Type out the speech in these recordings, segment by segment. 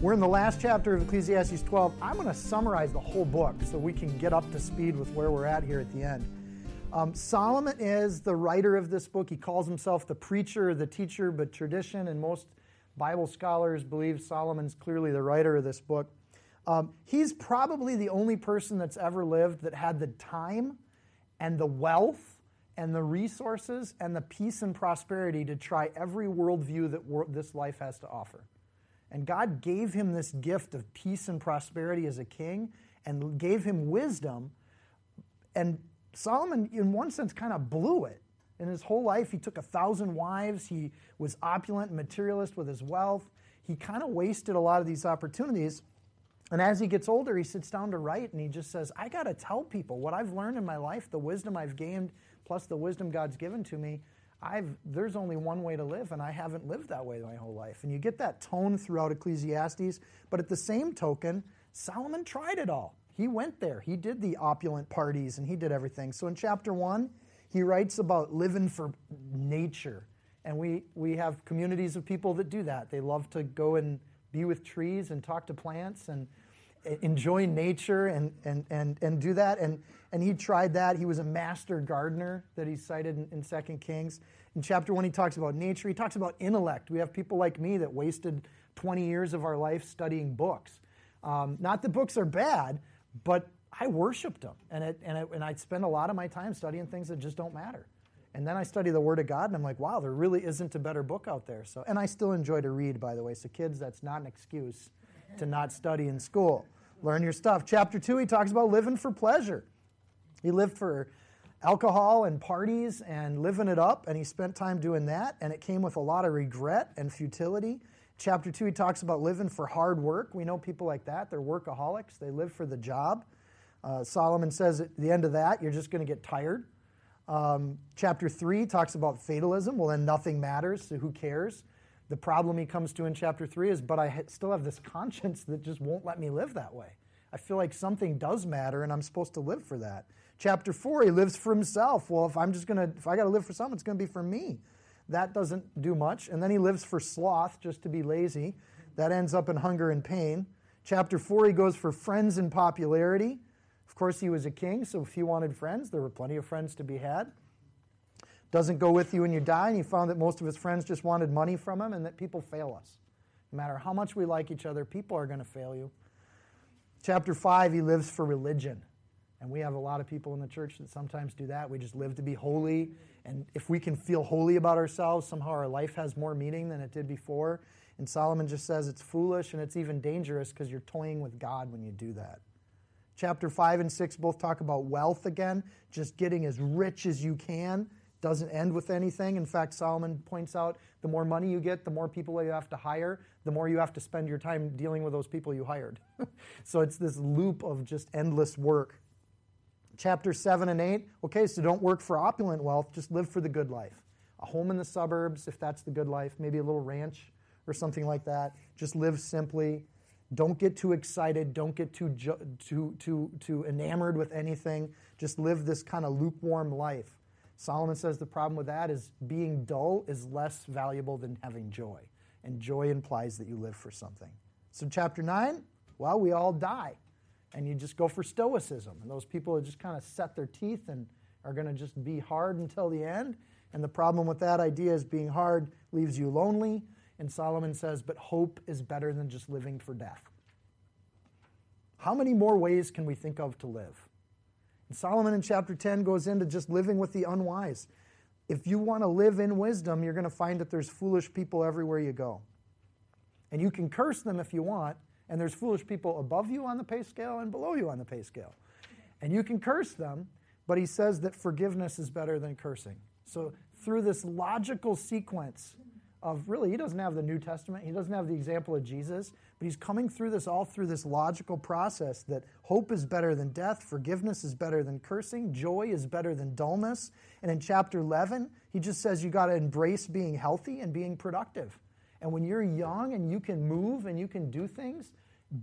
We're in the last chapter of Ecclesiastes 12. I'm going to summarize the whole book so we can get up to speed with where we're at here at the end. Um, Solomon is the writer of this book. He calls himself the preacher, the teacher, but tradition and most Bible scholars believe Solomon's clearly the writer of this book. Um, he's probably the only person that's ever lived that had the time and the wealth and the resources and the peace and prosperity to try every worldview that wor- this life has to offer. And God gave him this gift of peace and prosperity as a king and gave him wisdom. And Solomon, in one sense, kind of blew it. In his whole life, he took a thousand wives. He was opulent and materialist with his wealth. He kind of wasted a lot of these opportunities. And as he gets older, he sits down to write and he just says, I got to tell people what I've learned in my life, the wisdom I've gained, plus the wisdom God's given to me. I've, there's only one way to live, and I haven't lived that way my whole life. And you get that tone throughout Ecclesiastes, but at the same token, Solomon tried it all. He went there, he did the opulent parties, and he did everything. So in chapter one, he writes about living for nature. And we, we have communities of people that do that. They love to go and be with trees and talk to plants and enjoy nature and, and, and, and do that. And, and he tried that. He was a master gardener that he cited in, in 2 Kings. In chapter 1, he talks about nature. He talks about intellect. We have people like me that wasted 20 years of our life studying books. Um, not that books are bad, but I worshiped them. And, it, and, it, and I spend a lot of my time studying things that just don't matter. And then I study the Word of God, and I'm like, wow, there really isn't a better book out there. So, and I still enjoy to read, by the way. So, kids, that's not an excuse to not study in school. Learn your stuff. Chapter 2, he talks about living for pleasure. He lived for alcohol and parties and living it up, and he spent time doing that, and it came with a lot of regret and futility. Chapter 2, he talks about living for hard work. We know people like that. They're workaholics, they live for the job. Uh, Solomon says at the end of that, you're just going to get tired. Um, chapter 3 talks about fatalism. Well, then nothing matters, so who cares? The problem he comes to in chapter 3 is, but I still have this conscience that just won't let me live that way. I feel like something does matter and I'm supposed to live for that. Chapter 4, he lives for himself. Well, if I'm just going to, if I got to live for someone, it's going to be for me. That doesn't do much. And then he lives for sloth, just to be lazy. That ends up in hunger and pain. Chapter 4, he goes for friends and popularity. Of course, he was a king, so if he wanted friends, there were plenty of friends to be had doesn't go with you when you die, and he found that most of his friends just wanted money from him and that people fail us. No matter how much we like each other, people are going to fail you. Chapter 5, he lives for religion. And we have a lot of people in the church that sometimes do that. We just live to be holy. And if we can feel holy about ourselves, somehow our life has more meaning than it did before. And Solomon just says it's foolish and it's even dangerous because you're toying with God when you do that. Chapter 5 and 6 both talk about wealth again, just getting as rich as you can doesn't end with anything. In fact, Solomon points out the more money you get, the more people you have to hire, the more you have to spend your time dealing with those people you hired. so it's this loop of just endless work. Chapter 7 and 8 okay, so don't work for opulent wealth, just live for the good life. A home in the suburbs, if that's the good life, maybe a little ranch or something like that. Just live simply. Don't get too excited. Don't get too, too, too, too enamored with anything. Just live this kind of lukewarm life. Solomon says the problem with that is being dull is less valuable than having joy. And joy implies that you live for something. So, chapter 9, well, we all die. And you just go for stoicism. And those people just kind of set their teeth and are going to just be hard until the end. And the problem with that idea is being hard leaves you lonely. And Solomon says, but hope is better than just living for death. How many more ways can we think of to live? Solomon in chapter 10 goes into just living with the unwise. If you want to live in wisdom, you're going to find that there's foolish people everywhere you go. And you can curse them if you want, and there's foolish people above you on the pay scale and below you on the pay scale. And you can curse them, but he says that forgiveness is better than cursing. So, through this logical sequence of really, he doesn't have the New Testament, he doesn't have the example of Jesus, But he's coming through this all through this logical process that hope is better than death, forgiveness is better than cursing, joy is better than dullness. And in chapter 11, he just says you got to embrace being healthy and being productive. And when you're young and you can move and you can do things,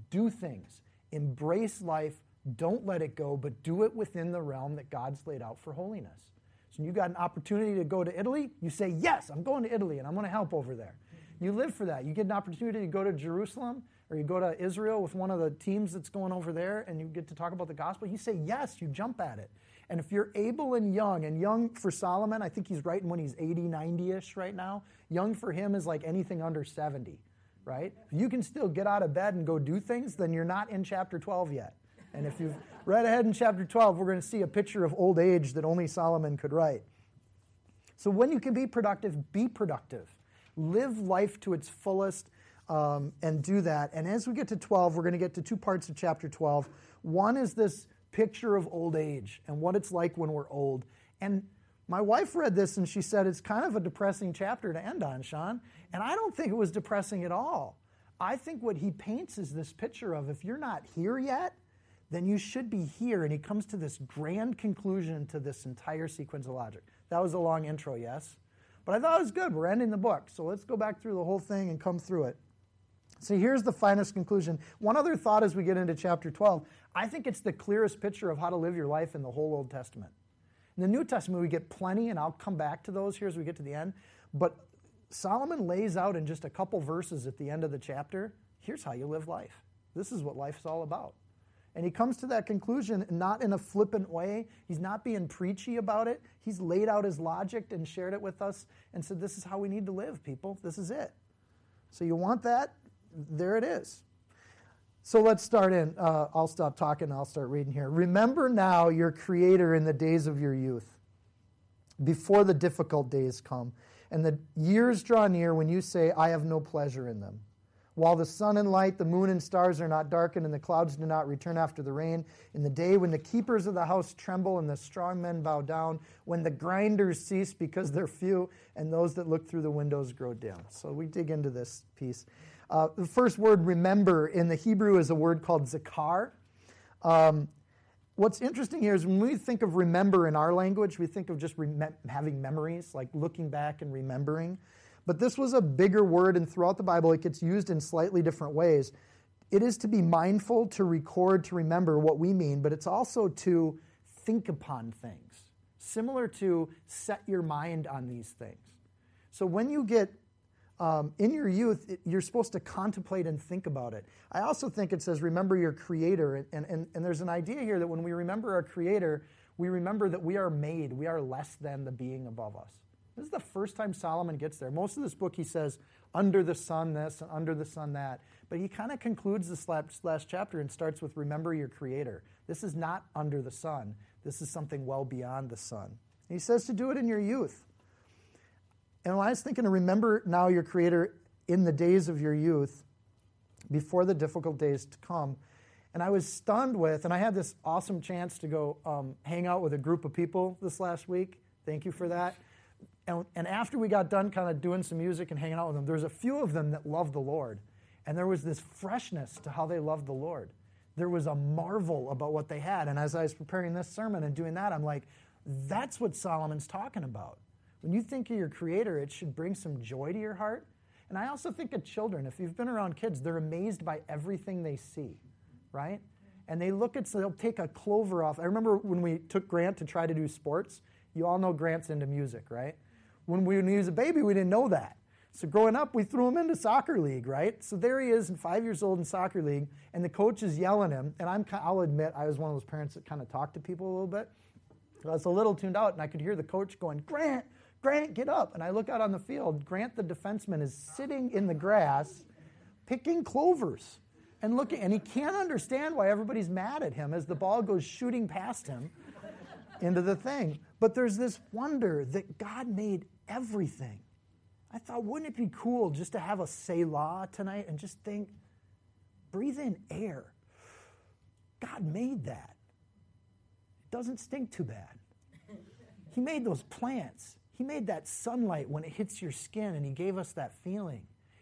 do things. Embrace life. Don't let it go, but do it within the realm that God's laid out for holiness. So you got an opportunity to go to Italy, you say, Yes, I'm going to Italy and I'm going to help over there. You live for that. You get an opportunity to go to Jerusalem or you go to Israel with one of the teams that's going over there and you get to talk about the gospel. You say yes, you jump at it. And if you're able and young, and young for Solomon, I think he's writing when he's 80, 90 ish right now. Young for him is like anything under 70, right? You can still get out of bed and go do things, then you're not in chapter 12 yet. And if you've read ahead in chapter 12, we're going to see a picture of old age that only Solomon could write. So when you can be productive, be productive live life to its fullest um, and do that. And as we get to 12, we're going to get to two parts of chapter 12. One is this picture of old age and what it's like when we're old. And my wife read this and she said it's kind of a depressing chapter to end on, Seann. And I don't think it was depressing at all. I think what he paints is this picture of if you're not here yet, then you should be here. And he comes to this grand conclusion to this entire sequence of logic. That was a long intro, yes? But I thought it was good. We're ending the book. So let's go back through the whole thing and come through it. So here's the finest conclusion. One other thought as we get into chapter 12. I think it's the clearest picture of how to live your life in the whole Old Testament. In the New Testament, we get plenty, and I'll come back to those here as we get to the end. But Solomon lays out in just a couple verses at the end of the chapter here's how you live life. This is what life's all about. And he comes to that conclusion not in a flippant way. He's not being preachy about it. He's laid out his logic and shared it with us and said, This is how we need to live, people. This is it. So you want that? There it is. So let's start in. Uh, I'll stop talking I'll start reading here. Remember now your Creator in the days of your youth, before the difficult days come, and the years draw near when you say, I have no pleasure in them while the sun and light, the moon and stars are not darkened, and the clouds do not return after the rain, in the day when the keepers of the house tremble and the strong men bow down, when the grinders cease because they're few, and those that look through the windows grow dim. So we dig into this piece. Uh, the first word, remember, in the Hebrew is a word called zakar. Um, what's interesting here is when we think of remember in our language, we think of just rem- having memories, like looking back and remembering. But this was a bigger word, and throughout the Bible, it gets used in slightly different ways. It is to be mindful, to record, to remember what we mean, but it's also to think upon things, similar to set your mind on these things. So when you get um, in your youth, it, you're supposed to contemplate and think about it. I also think it says, remember your Creator. And, and, and there's an idea here that when we remember our Creator, we remember that we are made, we are less than the being above us. This is the first time Solomon gets there. Most of this book, he says, under the sun this and under the sun that. But he kind of concludes this last, chapter and starts with, remember your creator. This is not under the sun, this is something well beyond the sun. And he says to do it in your youth. And when I was thinking remember now your creator in the days of your youth, before the difficult days to come, and I was stunned with, and I had this awesome chance to go um, hang out with a group of people this last week. Thank you for that. And, and after we got done kind of doing some music and hanging out with them, there was a few of them that loved the Lord. And there was this freshness to how they loved the Lord. There was a marvel about what they had. And as I was preparing this sermon and doing that, I'm like, that's what Solomon's talking about. When you think of your Creator, it should bring some joy to your heart. And I also think of children. If you've been around kids, they're amazed by everything they see, right? And they look at, so they'll take a clover off. I remember when we took Grant to try to do sports. You all know Grant's into music, right? When, we, when he was a baby, we didn't know that. So growing up, we threw him into soccer league, right? So there he is, five years old in soccer league, and the coach is yelling him. And I'm, I'll admit, I was one of those parents that kind of talked to people a little bit. I was a little tuned out, and I could hear the coach going, "Grant, Grant, get up!" And I look out on the field. Grant, the defenseman, is sitting in the grass, picking clovers, and looking, and he can't understand why everybody's mad at him as the ball goes shooting past him into the thing. But there's this wonder that God made everything. I thought, wouldn't it be cool just to have a Selah tonight and just think, breathe in air. God made that. It doesn't stink too bad. He made those plants. He made that sunlight when it hits your skin, and He gave us that feeling.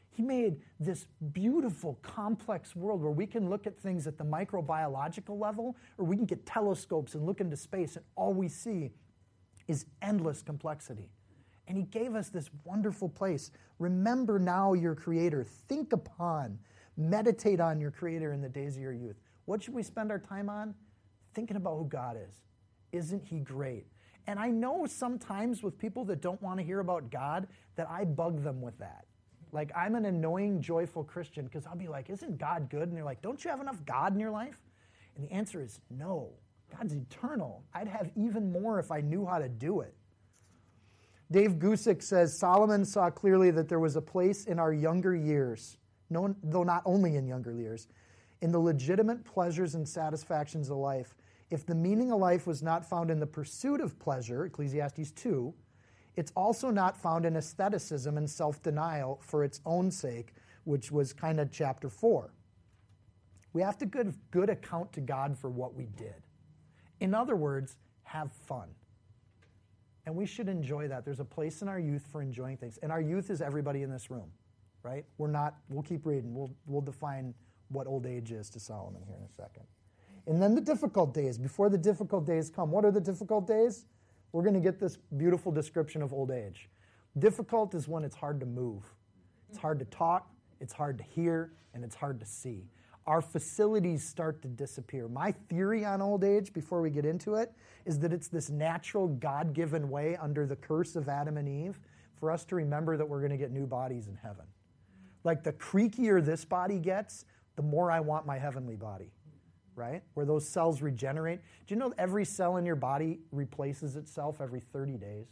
He made this beautiful, complex world where we can look at things at the microbiological level, or we can get telescopes and look into space, and all we see is endless complexity. And He gave us this wonderful place. Remember now your Creator. Think upon, meditate on your Creator in the days of your youth. What should we spend our time on? Thinking about who God is. Isn't He great? And I know sometimes with people that don't want to hear about God that I bug them with that. Like, I'm an annoying, joyful Christian because I'll be like, Isn't God good? And they're like, Don't you have enough God in your life? And the answer is no. God's eternal. I'd have even more if I knew how to do it. Dave Guzik says Solomon saw clearly that there was a place in our younger years, though not only in younger years, in the legitimate pleasures and satisfactions of life. If the meaning of life was not found in the pursuit of pleasure, Ecclesiastes 2, it's also not found in asceticism and self denial for its own sake, which was kind of chapter 4. We have to give good account to God for what we did. In other words, have fun. And we should enjoy that. There's a place in our youth for enjoying things. And our youth is everybody in this room, right? We're not, we'll keep reading. We'll, we'll define what old age is to Solomon here in a second. And then the difficult days. Before the difficult days come, what are the difficult days? we're going to get this beautiful description of old age. Difficult is when it's hard to move, it's hard to talk, it's hard to hear, and it's hard to see. Our facilities start to disappear. My theory on old age, before we get into it, is that it's this natural, God given way under the curse of Adam and Eve for us to remember that we're going to get new bodies in heaven. Like the creakier this body gets, the more I want my heavenly body right? Where those cells regenerate. Do you know every cell in your body replaces itself every 30 days?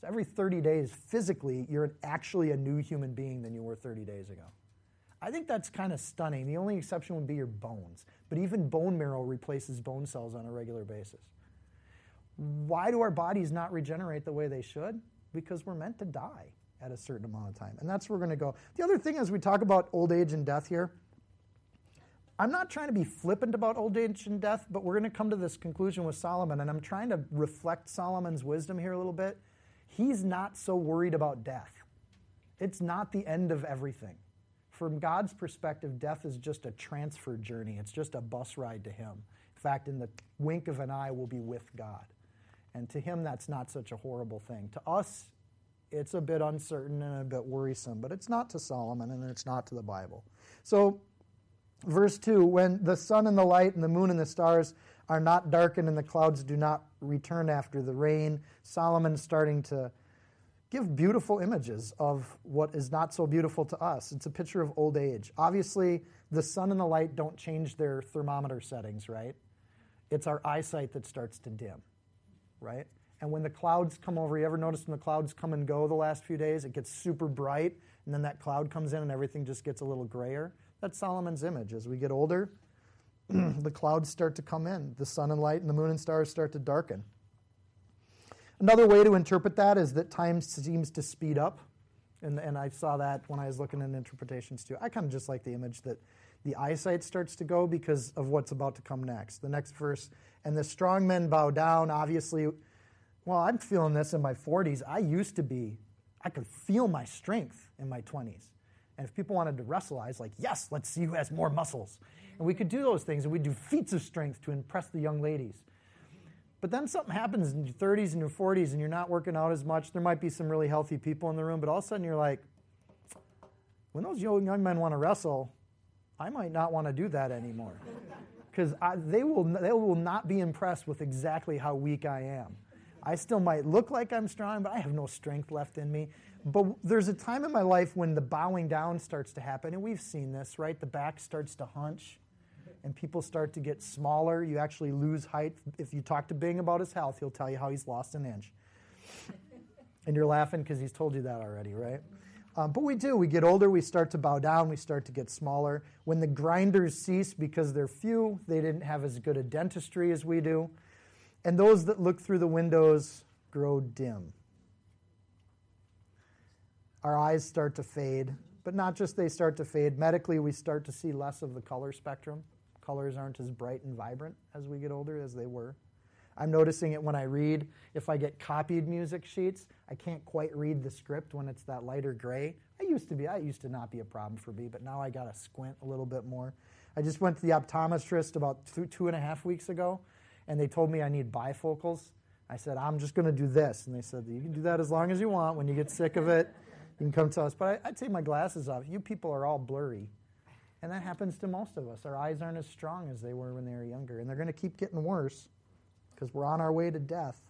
So every 30 days, physically, you're actually a new human being than you were 30 days ago. I think that's kind of stunning. The only exception would be your bones. But even bone marrow replaces bone cells on a regular basis. Why do our bodies not regenerate the way they should? Because we're meant to die at a certain amount of time. And that's where we're going to go. The other thing as we talk about old age and death here, I'm not trying to be flippant about old age and death, but we're going to come to this conclusion with Solomon, and I'm trying to reflect Solomon's wisdom here a little bit. He's not so worried about death. It's not the end of everything. From God's perspective, death is just a transfer journey, it's just a bus ride to Him. In fact, in the wink of an eye, we'll be with God. And to Him, that's not such a horrible thing. To us, it's a bit uncertain and a bit worrisome, but it's not to Solomon and it's not to the Bible. So Verse 2 When the sun and the light and the moon and the stars are not darkened and the clouds do not return after the rain, Solomon's starting to give beautiful images of what is not so beautiful to us. It's a picture of old age. Obviously, the sun and the light don't change their thermometer settings, right? It's our eyesight that starts to dim, right? And when the clouds come over, you ever notice when the clouds come and go the last few days? It gets super bright, and then that cloud comes in and everything just gets a little grayer. That's Solomon's image. As we get older, the clouds start to come in, the sun and light and the moon and stars start to darken. Another way to interpret that is that time seems to speed up. And, and I saw that when I was looking at interpretations too. I kind of just like the image that the eyesight starts to go because of what's about to come next. The next verse, and the strong men bow down. Obviously, well, I'm feeling this in my 40s. I used to be, I could feel my strength in my 20s. And if people wanted to wrestle, I was like, yes, let's see who has more muscles. And we could do those things, and we'd do feats of strength to impress the young ladies. But then something happens in your 30s and your 40s, and you're not working out as much. There might be some really healthy people in the room, but all of a sudden you're like, when those young, men want to wrestle, I might not want to do that anymore. Because they will, they will not be impressed with exactly how weak I am. I still might look like I'm strong, but I have no strength left in me. But there's a time in my life when the bowing down starts to happen, and we've seen this, right? The back starts to hunch, and people start to get smaller. You actually lose height. If you talk to Bing about his health, he'll tell you how he's lost an inch. and you're laughing because he's told you that already, right? Um, but we do. We get older, we start to bow down, we start to get smaller. When the grinders cease because they're few, they didn't have as good a dentistry as we do. And those that look through the windows grow dim our eyes start to fade. But not just they start to fade, medically, we start to see less of the color spectrum. Colors aren't as bright and vibrant as we get older as they were. I'm noticing it when I read. If I get copied music sheets, I can't quite read the script when it's that lighter gray. I used to be, I used to not be a problem for me, but now I got to squint a little bit more. I just went to the optometrist about two, two and a half weeks ago, and they told me I need bifocals. I said, I'm just going to do this. And they said, You can do that as long as you want. When you get sick of it, you can come to us. But I, I take my glasses off. You people are all blurry. And that happens to most of us. Our eyes aren't as strong as they were when they were younger, and they're going to keep getting worse because we're on our way to death.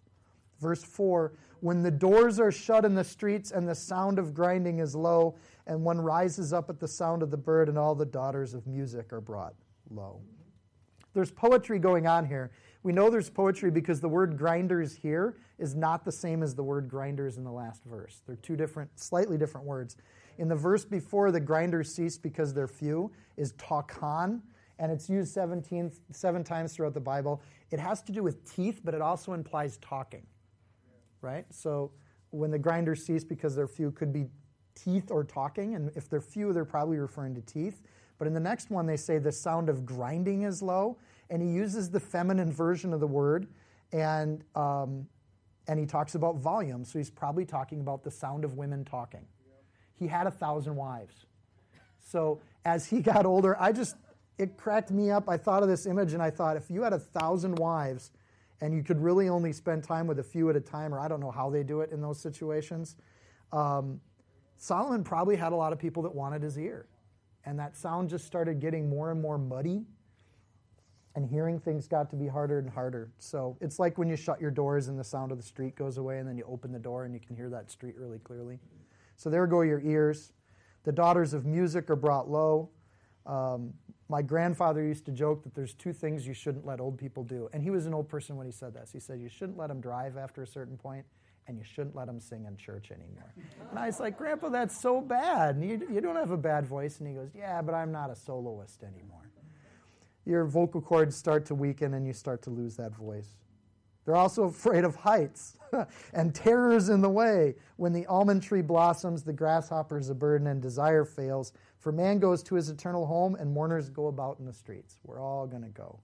Verse 4 When the doors are shut in the streets and the sound of grinding is low, and one rises up at the sound of the bird, and all the daughters of music are brought low. There's poetry going on here. We know there's poetry because the word grinders here is not the same as the word grinders in the last verse. They're two different, slightly different words. In the verse before, the grinders cease because they're few, is takan, and it's used 17, seven times throughout the Bible. It has to do with teeth, but it also implies talking, right? So when the grinders cease because they're few, could be teeth or talking, and if they're few, they're probably referring to teeth. But in the next one, they say the sound of grinding is low, and he uses the feminine version of the word, and um, and he talks about volume. So he's probably talking about the sound of women talking. He had a thousand wives. So as he got older, I just it cracked me up. I thought of this image, and I thought if you had a thousand wives, and you could really only spend time with a few at a time, or I don't know how they do it in those situations. Um, Solomon probably had a lot of people that wanted his ear. And that sound just started getting more and more muddy. And hearing things got to be harder and harder. So it's like when you shut your doors and the sound of the street goes away, and then you open the door and you can hear that street really clearly. So there go your ears. The daughters of music are brought low. Um, my grandfather used to joke that there's two things you shouldn't let old people do. And he was an old person when he said this. He said, You shouldn't let them drive after a certain point, and you shouldn't let them sing in church anymore. And I was like, Grandpa, that's so bad. And you, you don't have a bad voice. And he goes, Yeah, but I'm not a soloist anymore. Your vocal cords start to weaken and you start to lose that voice. They're also afraid of heights and terrors in the way. When the almond tree blossoms, the grasshopper is a burden, and desire fails. For man goes to his eternal home, and mourners go about in the streets. We're all going to go.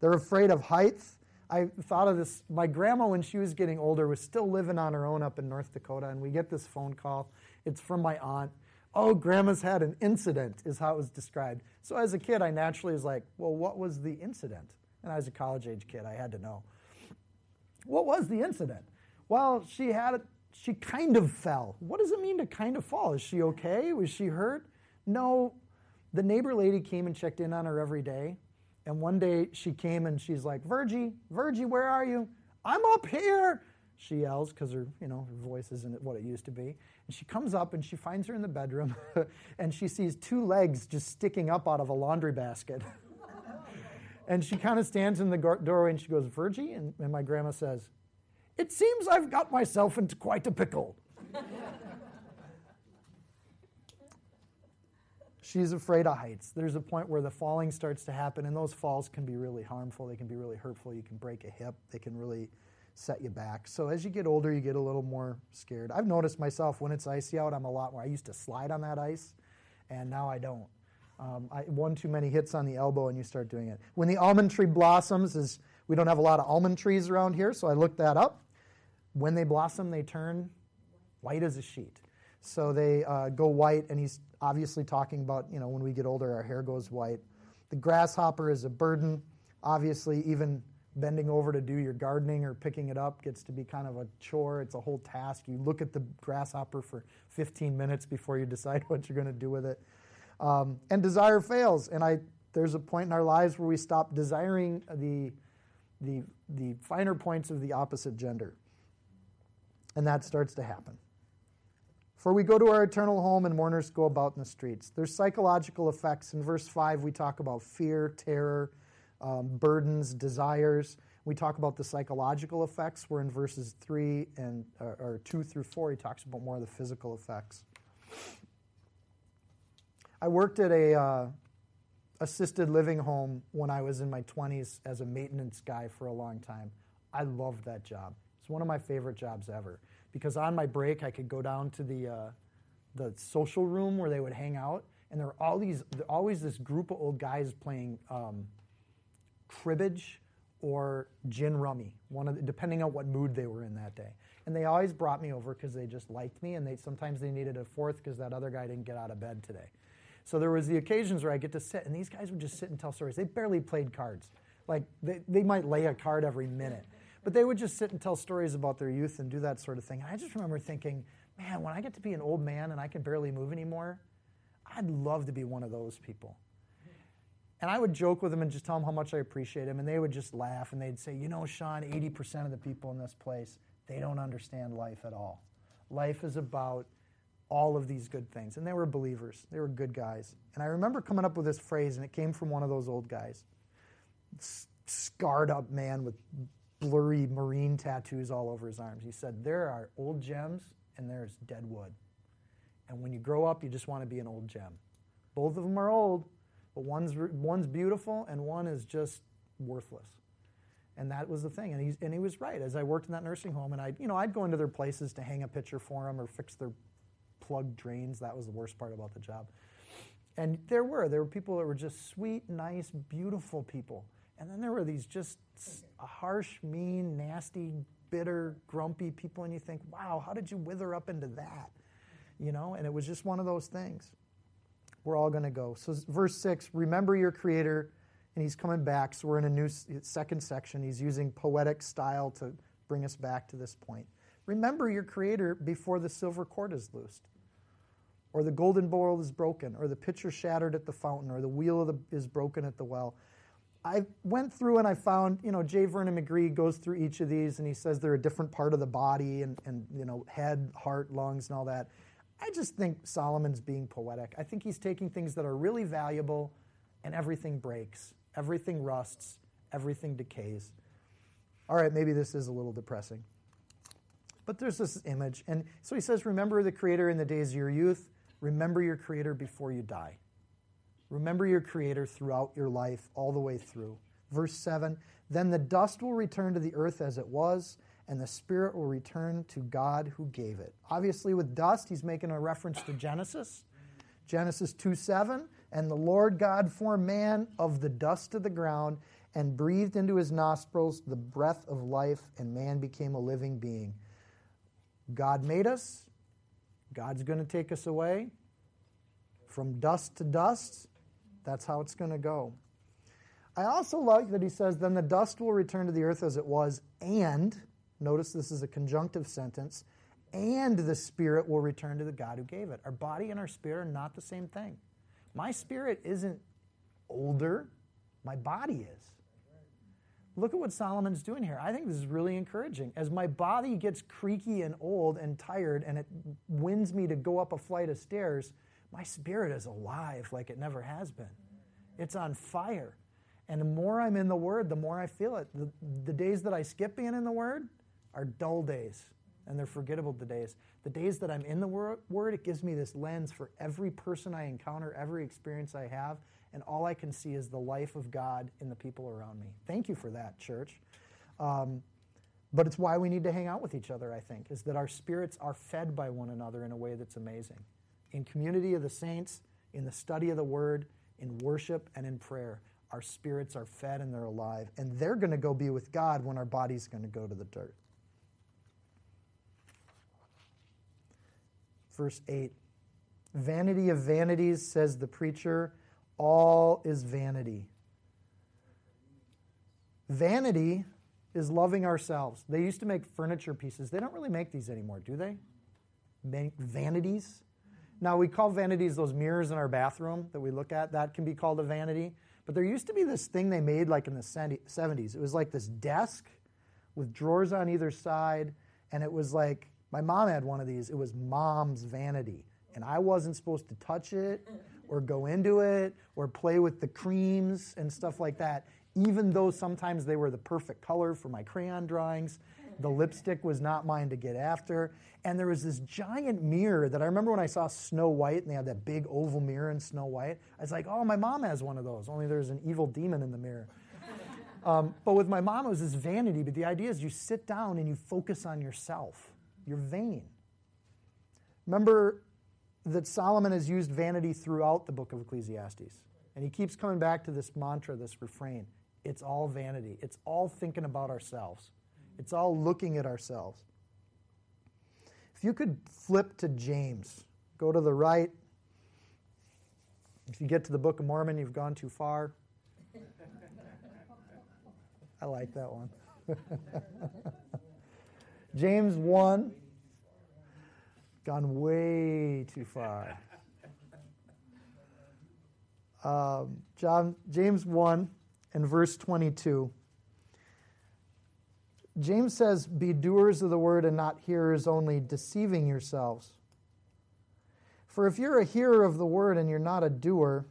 They're afraid of heights I thought of this. My grandma, when she was getting older, was still living on her own up in North Dakota, and we get this phone call. It's from my aunt. Oh, grandma's had an incident, is how it was described. So as a kid, I naturally was like, well, what was the incident? And I was a college age kid, I had to know. What was the incident? Well, she had, she kind of fell. What does it mean to kind of fall? Is she okay? Was she hurt? No. The neighbor lady came and checked in on her every day. And one day she came and she's like, Virgie, Virgie, where are you? I'm up here. She yells because her, you know, her voice isn't what it used to be. And she comes up and she finds her in the bedroom and she sees two legs just sticking up out of a laundry basket. and she kind of stands in the doorway and she goes, Virgie? And, and my grandma says, It seems I've got myself into quite a pickle. She's afraid of heights. There's a point where the falling starts to happen, and those falls can be really harmful. They can be really hurtful. You can break a hip, they can really set you back. So as you get older, you get a little more scared. I've noticed myself when it's icy out, I'm a lot more. I used to slide on that ice, and now I don't. Um, I, one too many hits on the elbow, and you start doing it. When the almond tree blossoms, is we don't have a lot of almond trees around here, so I looked that up. When they blossom, they turn white as a sheet. So they uh, go white, and he's obviously talking about, you know, when we get older, our hair goes white. The grasshopper is a burden. Obviously, even bending over to do your gardening or picking it up gets to be kind of a chore. It's a whole task. You look at the grasshopper for 15 minutes before you decide what you're going to do with it. Um, and desire fails. And I, there's a point in our lives where we stop desiring the, the, the finer points of the opposite gender. And that starts to happen. For we go to our eternal home and mourners go about in the streets. There's psychological effects. In verse 5, we talk about fear, terror, um, burdens, desires. We talk about the psychological effects, where in verses 3 and or, or 2 through 4, he talks about more of the physical effects. I worked at a uh, assisted living home when I was in my 20s as a maintenance guy for a long time. I loved that job. It's one of my favorite jobs ever because on my break I could go down to the uh, the social room where they would hang out, and there were all these always this group of old guys playing um, cribbage or gin rummy, one of the, depending on what mood they were in that day. And they always brought me over because they just liked me, and they sometimes they needed a fourth because that other guy didn't get out of bed today. So there was the occasions where I get to sit, and these guys would just sit and tell stories. They barely played cards. Like they, they might lay a card every minute, but they would just sit and tell stories about their youth and do that sort of thing. And I just remember thinking, man, when I get to be an old man and I can barely move anymore, I'd love to be one of those people. And I would joke with them and just tell them how much I appreciate them, and they would just laugh and they'd say, you know, Seann, 80% of the people in this place, they don't understand life at all. Life is about all of these good things. And they were believers, they were good guys. And I remember coming up with this phrase, and it came from one of those old guys. Scarred up man with blurry marine tattoos all over his arms. He said, There are old gems and there's dead wood. And when you grow up, you just want to be an old gem. Both of them are old, but one's, one's beautiful and one is just worthless. And that was the thing. And, he's, and he was right. As I worked in that nursing home, and I, you know, I'd go into their places to hang a picture for them or fix their plugged drains. That was the worst part about the job. And there were. There were people that were just sweet, nice, beautiful people. And then there were these just harsh, mean, nasty, bitter, grumpy people. And you think, wow, how did you wither up into that? You know, and it was just one of those things. We're all going to go. So, verse 6 remember your Creator, and He's coming back. So, we're in a new second section. He's using poetic style to bring us back to this point. Remember your Creator before the silver cord is loosed or the golden bowl is broken, or the pitcher shattered at the fountain, or the wheel the, is broken at the well. I went through and I found, you know, J. Vernon McGee goes through each of these and he says they're a different part of the body and, and, you know, head, heart, lungs, and all that. I just think Solomon's being poetic. I think he's taking things that are really valuable and everything breaks, everything rusts, everything decays. All right, maybe this is a little depressing. But there's this image. And so he says, Remember the Creator in the days of your youth Remember your Creator before you die. Remember your Creator throughout your life, all the way through. Verse 7 Then the dust will return to the earth as it was, and the Spirit will return to God who gave it. Obviously, with dust, he's making a reference to Genesis. Genesis 2 7 And the Lord God formed man of the dust of the ground and breathed into his nostrils the breath of life, and man became a living being. God made us, God's going to take us away from dust to dust. That's how it's going to go. I also like that he says, Then the dust will return to the earth as it was, and, notice this is a conjunctive sentence, and the spirit will return to the God who gave it. Our body and our spirit are not the same thing. My spirit isn't older, my body is. Look at what Solomon's doing here. I think this is really encouraging. As my body gets creaky and old and tired and it wins me to go up a flight of stairs, my spirit is alive like it never has been. It's on fire. And the more I'm in the Word, the more I feel it. The, the days that I skip being in the Word are dull days and they're forgettable the days. The days that I'm in the Word, it gives me this lens for every person I encounter, every experience I have, and all I can see is the life of God in the people around me. Thank you for that, church. Um, but it's why we need to hang out with each other, I think, is that our spirits are fed by one another in a way that's amazing. In community of the saints, in the study of the word, in worship, and in prayer, our spirits are fed and they're alive. And they're going to go be with God when our body's going to go to the dirt. Verse 8 Vanity of vanities, says the preacher all is vanity. Vanity is loving ourselves. They used to make furniture pieces. They don't really make these anymore, do they? Make vanities. Now, we call vanities those mirrors in our bathroom that we look at. That can be called a vanity. But there used to be this thing they made like in the 70s. It was like this desk with drawers on either side. And it was like, my mom had one of these. It was mom's vanity. And I wasn't supposed to touch it or go into it or play with the creams and stuff like that, even though sometimes they were the perfect color for my crayon drawings. The lipstick was not mine to get after. And there was this giant mirror that I remember when I saw Snow White and they had that big oval mirror in Snow White. I was like, oh, my mom has one of those, only there's an evil demon in the mirror. Um, but with my mom, it was this vanity. But the idea is you sit down and you focus on yourself. You're vain. Remember that Solomon has used vanity throughout the book of Ecclesiastes. And he keeps coming back to this mantra, this refrain It's all vanity. It's all thinking about ourselves. It's all looking at ourselves. If you could flip to James, go to the right. If you get to the Book of Mormon, you've gone too far. I like that one. James 1, gone way too far. Um, John, James 1 and verse 22. James says, Be doers of the word and not hearers only, deceiving yourselves. For if you're a hearer of the word and you're not a doer,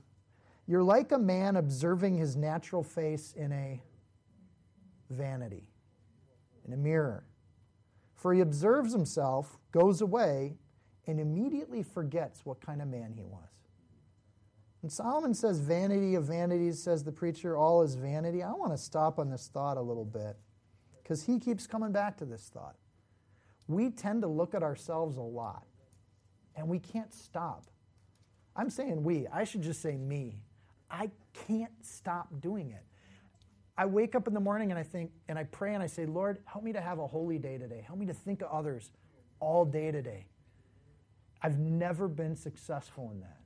you're like a man observing his natural face in a vanity, in a mirror. For he observes himself, goes away, and immediately forgets what kind of man he was. And Solomon says, Vanity of vanities, says the preacher, all is vanity. I want to stop on this thought a little bit because he keeps coming back to this thought. We tend to look at ourselves a lot, and we can't stop. I'm saying we, I should just say me. I can't stop doing it. I wake up in the morning and I think, and I pray and I say, Lord, help me to have a holy day today. Help me to think of others all day today. I've never been successful in that.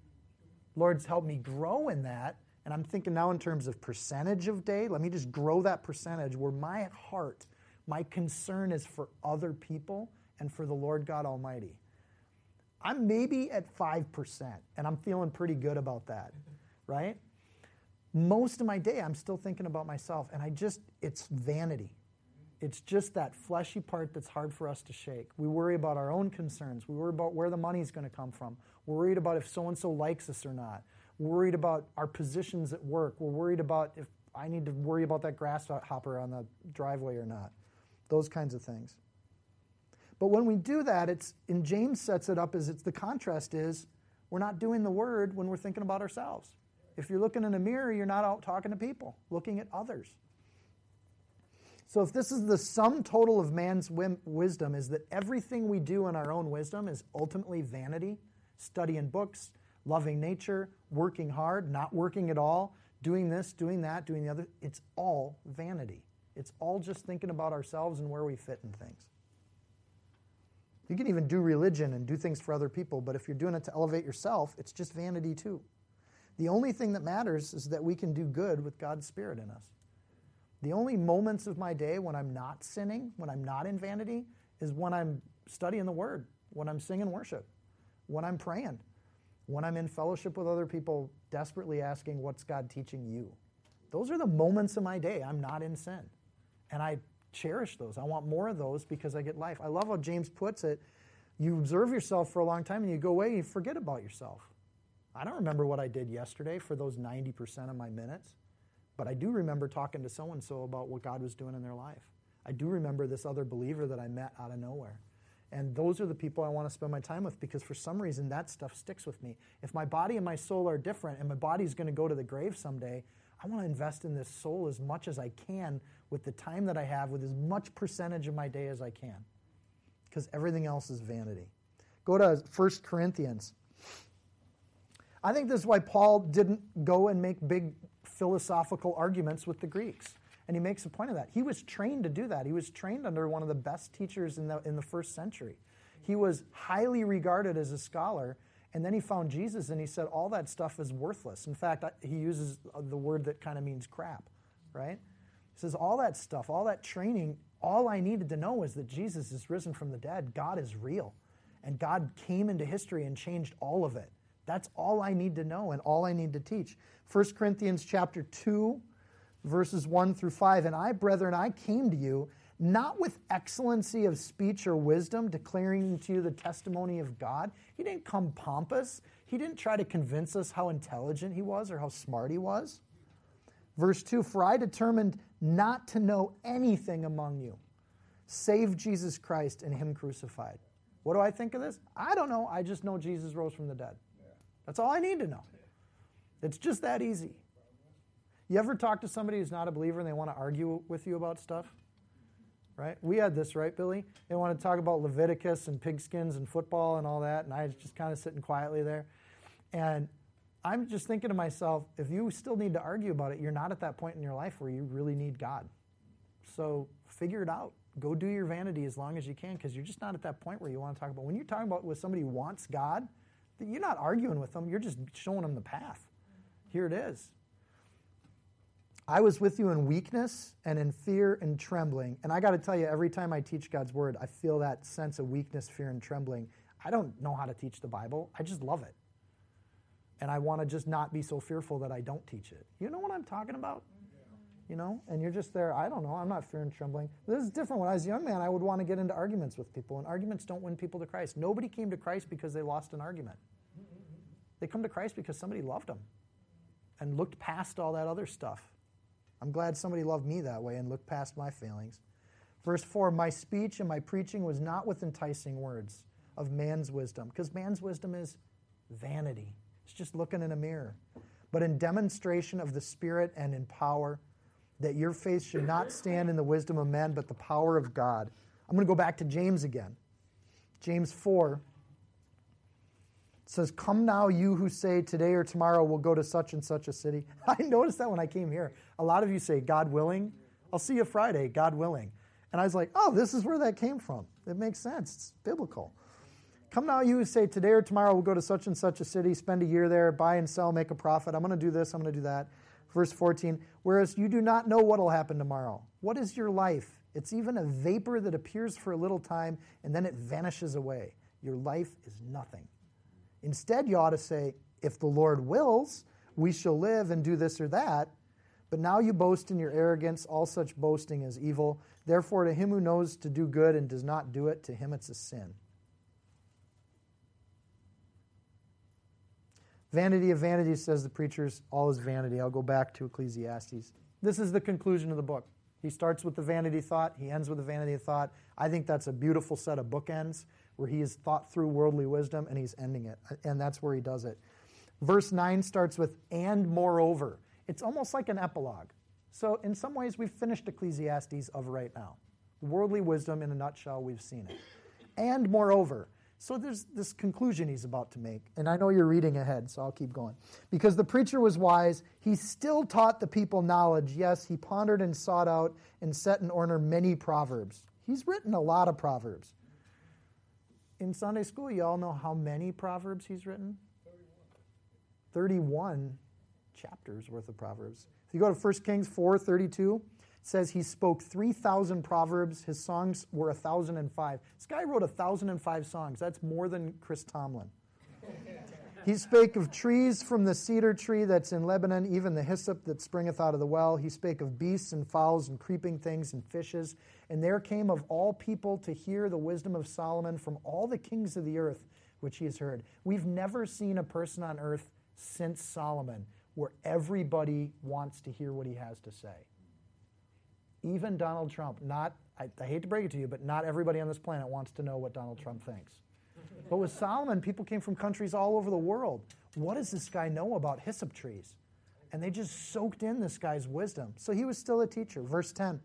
Lord's helped me grow in that. And I'm thinking now in terms of percentage of day. Let me just grow that percentage where my heart, my concern is for other people and for the Lord God Almighty. I'm maybe at 5%, and I'm feeling pretty good about that, right? Most of my day I'm still thinking about myself. And I just, it's vanity. It's just that fleshy part that's hard for us to shake. We worry about our own concerns. We worry about where the money's going to come from. We're worried about if so and so likes us or not. We're worried about our positions at work. We're worried about if I need to worry about that grasshopper on the driveway or not. Those kinds of things. But when we do that, it's and James sets it up as it's the contrast is we're not doing the word when we're thinking about ourselves. If you're looking in a mirror, you're not out talking to people, looking at others. So, if this is the sum total of man's wisdom, is that everything we do in our own wisdom is ultimately vanity, studying books, loving nature, working hard, not working at all, doing this, doing that, doing the other, it's all vanity. It's all just thinking about ourselves and where we fit in things. You can even do religion and do things for other people, but if you're doing it to elevate yourself, it's just vanity too. The only thing that matters is that we can do good with God's Spirit in us. The only moments of my day when I'm not sinning, when I'm not in vanity, is when I'm studying the Word, when I'm singing worship, when I'm praying, when I'm in fellowship with other people, desperately asking, What's God teaching you? Those are the moments of my day I'm not in sin. And I cherish those. I want more of those because I get life. I love how James puts it. You observe yourself for a long time and you go away you forget about yourself. I don't remember what I did yesterday for those 90% of my minutes, but I do remember talking to so and so about what God was doing in their life. I do remember this other believer that I met out of nowhere. And those are the people I want to spend my time with because for some reason that stuff sticks with me. If my body and my soul are different and my body's going to go to the grave someday, I want to invest in this soul as much as I can with the time that I have, with as much percentage of my day as I can. Because everything else is vanity. Go to 1 Corinthians I think this is why Paul didn't go and make big philosophical arguments with the Greeks. And he makes a point of that. He was trained to do that. He was trained under one of the best teachers in the, in the first century. He was highly regarded as a scholar. And then he found Jesus and he said, all that stuff is worthless. In fact, he uses the word that kind of means crap, right? He says, all that stuff, all that training, all I needed to know was that Jesus is risen from the dead. God is real. And God came into history and changed all of it. That's all I need to know and all I need to teach. 1 Corinthians chapter 2 verses 1 through 5 and I brethren I came to you not with excellency of speech or wisdom declaring to you the testimony of God. He didn't come pompous. He didn't try to convince us how intelligent he was or how smart he was. Verse 2 For I determined not to know anything among you save Jesus Christ and him crucified. What do I think of this? I don't know. I just know Jesus rose from the dead. That's all I need to know. It's just that easy. You ever talk to somebody who's not a believer and they want to argue with you about stuff? Right? We had this, right, Billy? They want to talk about Leviticus and pigskins and football and all that, and I was just kind of sitting quietly there. And I'm just thinking to myself, if you still need to argue about it, you're not at that point in your life where you really need God. So figure it out. Go do your vanity as long as you can because you're just not at that point where you want to talk about. When you're talking about with somebody who wants God, you're not arguing with them, you're just showing them the path. Here it is. I was with you in weakness and in fear and trembling. And I got to tell you, every time I teach God's word, I feel that sense of weakness, fear, and trembling. I don't know how to teach the Bible, I just love it. And I want to just not be so fearful that I don't teach it. You know what I'm talking about? You know, and you're just there. I don't know. I'm not fear and trembling. This is different. When I was a young man, I would want to get into arguments with people, and arguments don't win people to Christ. Nobody came to Christ because they lost an argument. They come to Christ because somebody loved them and looked past all that other stuff I'm glad somebody loved me that way and looked past my failings. Verse 4 My speech and my preaching was not with enticing words of man's wisdom, because man's wisdom is vanity. It's just looking in a mirror. But in demonstration of the Spirit and in power, that your faith should not stand in the wisdom of men, but the power of God. I'm going to go back to James again. James 4 says, Come now, you who say today or tomorrow we'll go to such and such a city. I noticed that when I came here. A lot of you say, God willing. I'll see you Friday, God willing. And I was like, oh, this is where that came from. It makes sense. It's biblical. Come now, you who say today or tomorrow we'll go to such and such a city, spend a year there, buy and sell, make a profit. I'm going to do this, I'm going to do that. Verse 14, whereas you do not know what will happen tomorrow. What is your life? It's even a vapor that appears for a little time and then it vanishes away. Your life is nothing. Instead, you ought to say, if the Lord wills, we shall live and do this or that. But now you boast in your arrogance. All such boasting is evil. Therefore, to him who knows to do good and does not do it, to him it's a sin. Vanity of vanities, says the preachers, all is vanity. I'll go back to Ecclesiastes. This is the conclusion of the book. He starts with the vanity thought, he ends with the vanity thought. I think that's a beautiful set of bookends where he has thought through worldly wisdom and he's ending it. And that's where he does it. Verse 9 starts with, and moreover. It's almost like an epilogue. So, in some ways, we've finished Ecclesiastes of right now. Worldly wisdom, in a nutshell, we've seen it. And moreover, so there's this conclusion he's about to make. And I know you're reading ahead, so I'll keep going. Because the preacher was wise, he still taught the people knowledge. Yes, he pondered and sought out and set in order many proverbs. He's written a lot of proverbs in Sunday school, you all know how many Proverbs he's written? 31. 31 chapters worth of Proverbs. If you go to 1 Kings 4 32, it says he spoke 3,000 Proverbs. His songs were 1,005. This guy wrote 1,005 songs. That's more than Chris Tomlin. He spake of trees from the cedar tree that's in Lebanon, even the hyssop that springeth out of the well. He spake of beasts and fowls and creeping things and fishes. And there came of all people to hear the wisdom of Solomon from all the kings of the earth, which he has heard. We've never seen a person on earth since Solomon where everybody wants to hear what he has to say. Even Donald Trump, not, I, I hate to break it to you, but not everybody on this planet wants to know what Donald Trump thinks. But with Solomon, people came from countries all over the world. What does this guy know about hyssop trees? And they just soaked in this guy's wisdom. So he was still a teacher. Verse 10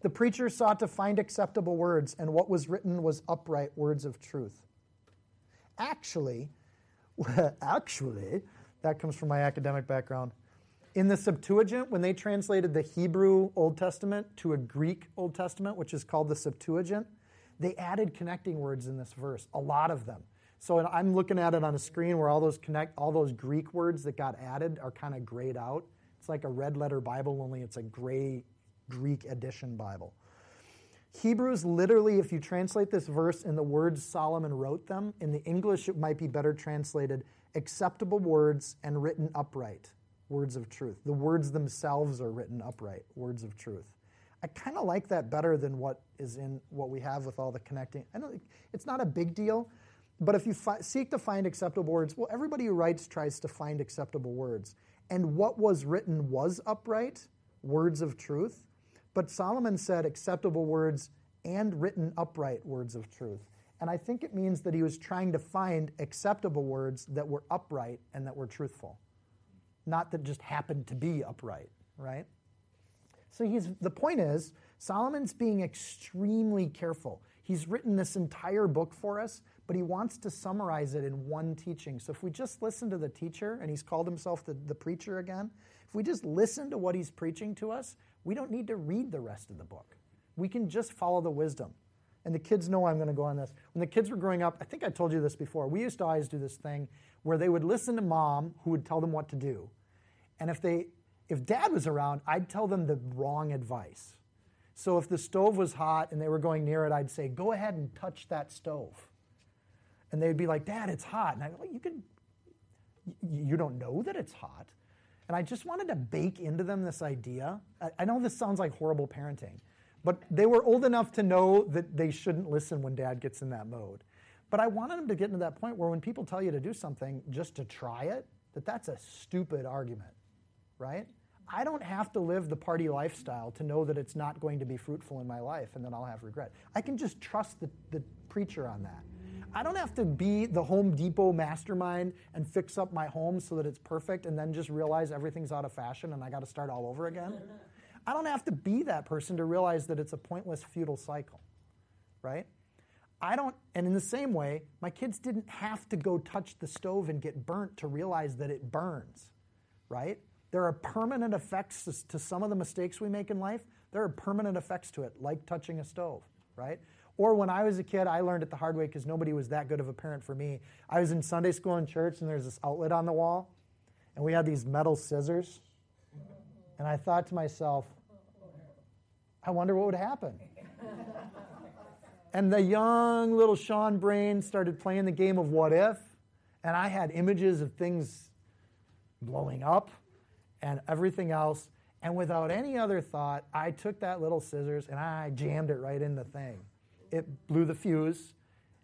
The preacher sought to find acceptable words, and what was written was upright words of truth. Actually, actually, that comes from my academic background. In the Septuagint, when they translated the Hebrew Old Testament to a Greek Old Testament, which is called the Septuagint, they added connecting words in this verse, a lot of them. So I'm looking at it on a screen where all those connect, all those Greek words that got added are kind of grayed out. It's like a red letter Bible, only it's a gray Greek edition Bible. Hebrews literally, if you translate this verse in the words Solomon wrote them, in the English it might be better translated acceptable words and written upright, words of truth. The words themselves are written upright, words of truth. I kind of like that better than what is in what we have with all the connecting. I know it's not a big deal, but if you fi- seek to find acceptable words, well, everybody who writes tries to find acceptable words. And what was written was upright, words of truth. But Solomon said acceptable words and written upright words of truth. And I think it means that he was trying to find acceptable words that were upright and that were truthful, not that just happened to be upright, right? So he's, the point is, Solomon's being extremely careful. He's written this entire book for us, but he wants to summarize it in one teaching. So if we just listen to the teacher, and he's called himself the, the preacher again, if we just listen to what he's preaching to us, we don't need to read the rest of the book. We can just follow the wisdom. And the kids know I'm going to go on this. When the kids were growing up, I think I told you this before, we used to always do this thing where they would listen to mom who would tell them what to do. And if they if dad was around, I'd tell them the wrong advice. So if the stove was hot and they were going near it, I'd say, "Go ahead and touch that stove." And they'd be like, "Dad, it's hot." And I go, "You can you don't know that it's hot." And I just wanted to bake into them this idea. I know this sounds like horrible parenting, but they were old enough to know that they shouldn't listen when dad gets in that mode. But I wanted them to get into that point where when people tell you to do something just to try it, that that's a stupid argument, right? I don't have to live the party lifestyle to know that it's not going to be fruitful in my life and then I'll have regret. I can just trust the, the preacher on that. I don't have to be the Home Depot mastermind and fix up my home so that it's perfect and then just realize everything's out of fashion and I got to start all over again. I don't have to be that person to realize that it's a pointless, futile cycle, right? I don't, and in the same way, my kids didn't have to go touch the stove and get burnt to realize that it burns, right? There are permanent effects to some of the mistakes we make in life. There are permanent effects to it, like touching a stove, right? Or when I was a kid, I learned it the hard way because nobody was that good of a parent for me. I was in Sunday school and church, and there's this outlet on the wall, and we had these metal scissors. And I thought to myself, I wonder what would happen. and the young little Seann Brain started playing the game of what if, and I had images of things blowing up and everything else. And without any other thought, I took that little scissors and I jammed it right in the thing. It blew the fuse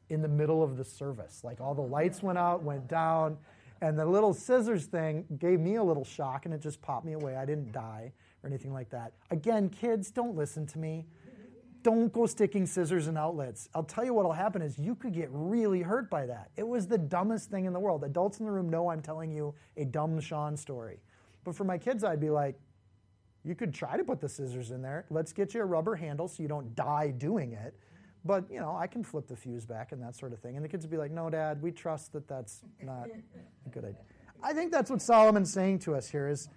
in the middle of the service. Like all the lights went out, went down, and the little scissors thing gave me a little shock and it just popped me away. I didn't die or anything like that. Again, kids, don't listen to me. Don't go sticking scissors in outlets. I'll tell you what will happen is you could get really hurt by that. It was the dumbest thing in the world. Adults in the room know I'm telling you a dumb Seann story. But for my kids, I'd be like, you could try to put the scissors in there. Let's get you a rubber handle so you don't die doing it. But, you know, I can flip the fuse back and that sort of thing. And the kids would be like, no, Dad, we trust that that's not a good idea. I think that's what Solomon's saying to us here is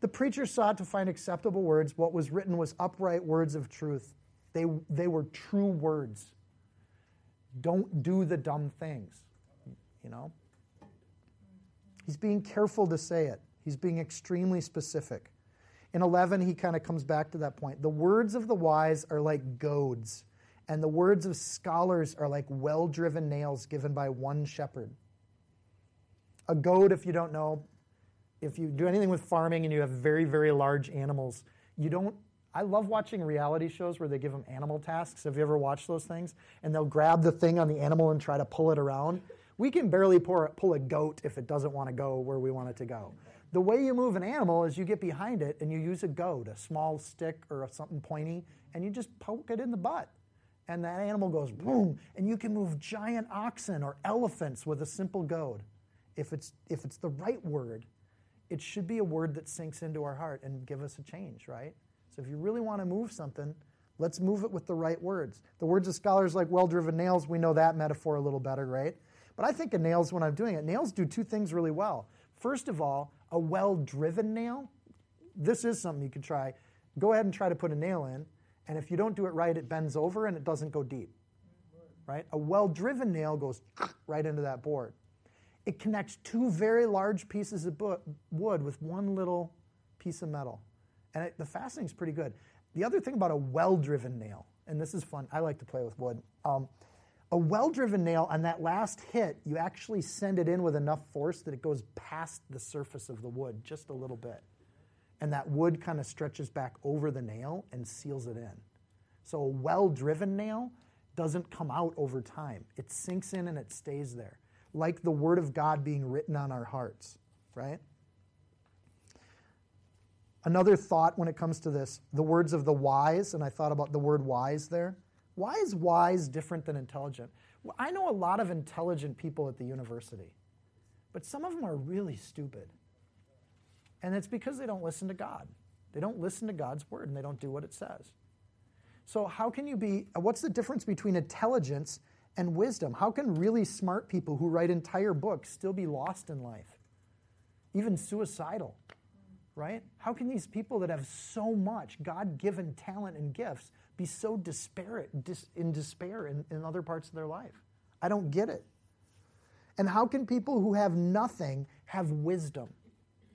the preacher sought to find acceptable words. What was written was upright words of truth. They, they were true words. Don't do the dumb things, you know? He's being careful to say it. He's being extremely specific. In 11, he kind of comes back to that point. The words of the wise are like goads, and the words of scholars are like well driven nails given by one shepherd. A goad, if you don't know, if you do anything with farming and you have very, very large animals, you don't. I love watching reality shows where they give them animal tasks. Have you ever watched those things? And they'll grab the thing on the animal and try to pull it around. We can barely pull a goat if it doesn't want to go where we want it to go. The way you move an animal is you get behind it and you use a goad, a small stick or something pointy, and you just poke it in the butt. And that animal goes boom, and you can move giant oxen or elephants with a simple goad. If it's, if it's the right word, it should be a word that sinks into our heart and give us a change, right? So if you really want to move something, let's move it with the right words. The words of scholars like well driven nails, we know that metaphor a little better, right? But I think of nails when I'm doing it. Nails do two things really well. First of all, a well driven nail, this is something you could try. Go ahead and try to put a nail in, and if you don't do it right, it bends over and it doesn't go deep. Right? A well driven nail goes right into that board. It connects two very large pieces of wood with one little piece of metal. And it, the fastening is pretty good. The other thing about a well driven nail, and this is fun, I like to play with wood. Um, a well driven nail, on that last hit, you actually send it in with enough force that it goes past the surface of the wood just a little bit. And that wood kind of stretches back over the nail and seals it in. So a well driven nail doesn't come out over time, it sinks in and it stays there, like the Word of God being written on our hearts, right? Another thought when it comes to this the words of the wise, and I thought about the word wise there. Why is wise different than intelligent? Well, I know a lot of intelligent people at the university, but some of them are really stupid. And it's because they don't listen to God. They don't listen to God's word and they don't do what it says. So, how can you be, uh, what's the difference between intelligence and wisdom? How can really smart people who write entire books still be lost in life? Even suicidal, right? How can these people that have so much God given talent and gifts be so disparate, in despair in, in other parts of their life? I don't get it. And how can people who have nothing have wisdom?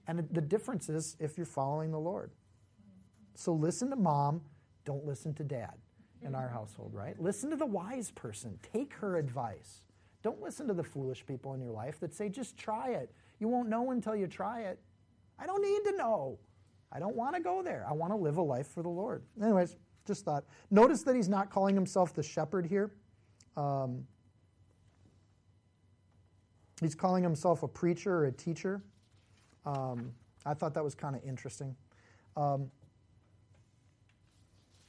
And the difference is if you're following the Lord. So listen to mom, don't listen to dad in our household, right? Listen to the wise person, take her advice. Don't listen to the foolish people in your life that say, just try it. You won't know until you try it. I don't need to know. I don't want to go there. I want to live a life for the Lord. Anyways, just thought. Notice that he's not calling himself the shepherd here. Um, he's calling himself a preacher or a teacher. Um, I thought that was kind of interesting. Um,